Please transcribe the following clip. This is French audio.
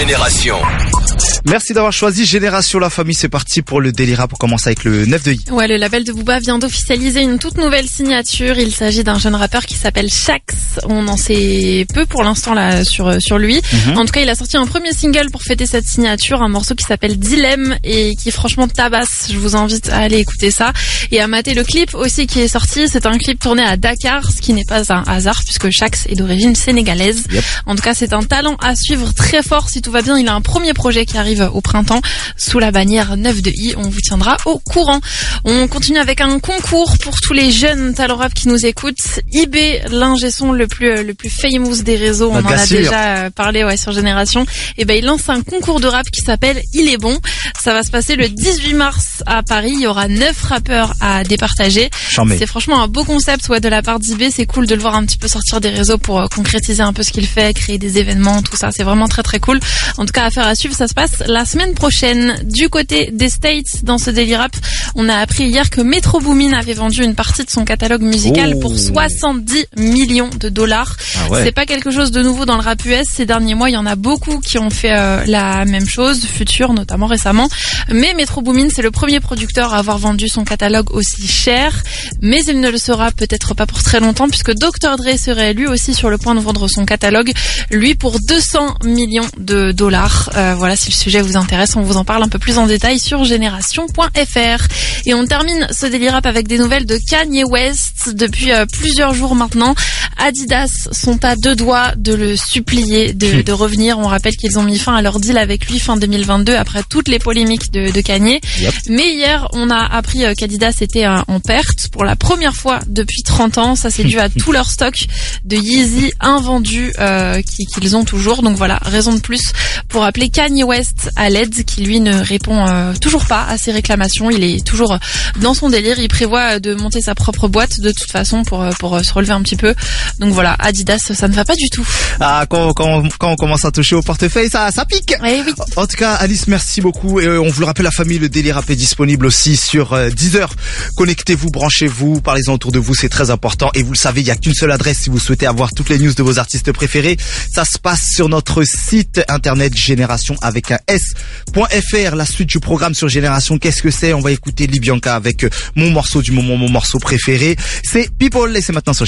Génération. Merci d'avoir choisi Génération La Famille. C'est parti pour le délire pour commencer avec le 9 de I. Ouais, le label de Booba vient d'officialiser une toute nouvelle signature. Il s'agit d'un jeune rappeur qui s'appelle Shax. On en sait peu pour l'instant là sur sur lui. Mhm. En tout cas, il a sorti un premier single pour fêter cette signature, un morceau qui s'appelle Dilemme et qui franchement tabasse. Je vous invite à aller écouter ça et à mater le clip aussi qui est sorti. C'est un clip tourné à Dakar, ce qui n'est pas un hasard puisque Shax est d'origine sénégalaise. Yep. En tout cas, c'est un talent à suivre très fort. Si tout va bien, il a un premier projet qui arrive au printemps sous la bannière 9 de I. On vous tiendra au courant. On continue avec un concours pour tous les jeunes talents rap qui nous écoutent. IB, l'ingé son le plus le plus famous des réseaux. On Bah, en bien a sûr. déjà euh, parlé ouais, sur Génération. Et ben il lance un concours de rap qui s'appelle Il est bon. Ça va se passer le 18 mars à Paris. Il y aura neuf rappeurs à départager. C'est franchement un beau concept ouais, de la part d'IB. C'est cool de le voir un petit peu sortir des réseaux pour euh, concrétiser un peu ce qu'il fait, créer des événements, tout ça. C'est vraiment très très cool. En tout cas, affaire à suivre. Ça se passe la semaine prochaine. Du côté des States, dans ce Daily Rap, on a appris hier que Metro Boomin avait vendu une partie de son catalogue musical Oh. pour 70 millions de dollars. Ah ouais. C'est pas quelque chose de nouveau dans le rap US. Ces derniers mois, il y en a beaucoup qui ont fait euh, la même chose, Future notamment récemment. Mais Metro Boomin, c'est le premier producteur à avoir vendu son catalogue aussi cher. Mais il ne le sera peut-être pas pour très longtemps puisque Dr. Dre serait lui aussi sur le point de vendre son catalogue, lui pour 200 millions de dollars. Euh, voilà, si le sujet vous intéresse, on vous en parle un peu plus en détail sur génération.fr. Et on termine ce délire rap avec des nouvelles de Kanye West depuis euh, plusieurs jours maintenant. Adidas sont à deux doigts de le supplier de, de revenir. On rappelle qu'ils ont mis fin à leur deal avec lui fin 2022 après toutes les polémiques de, de Kanye. Yep. Mais hier, on a appris euh, qu'Adidas était euh, en perte pour la première fois depuis 30 ans. Ça, c'est dû à tout leur stock de Yeezy invendus euh, qui- qu'ils ont toujours. Donc voilà, raison de plus pour appeler Kanye West à l'aide, qui lui ne répond euh, toujours pas à ces réclamations. Il est toujours dans son délire. Il prévoit de monter sa propre boîte de toute façon pour euh, pour euh, se relever un petit peu. Donc voilà, Adidas, ça ne va pas du tout. Ah, quand, quand, quand on commence à toucher au portefeuille, ça, ça pique. Eh oui. En tout cas, Alice, merci beaucoup. Et euh, on vous le rappelle, la famille, le délire rap est disponible aussi sur euh, Deezer. Connectez-vous, branchez-vous, parlez-en autour de vous, c'est très important. Et vous le savez, il n'y a qu'une seule adresse si vous souhaitez avoir toutes les news de vos artistes préférés. Ça se passe sur notre site internet Génération avec un S.fr. La suite du programme sur Génération, qu'est-ce que c'est? On va écouter Libianca avec euh, mon morceau du moment, mon morceau préféré. C'est People et c'est maintenant sur.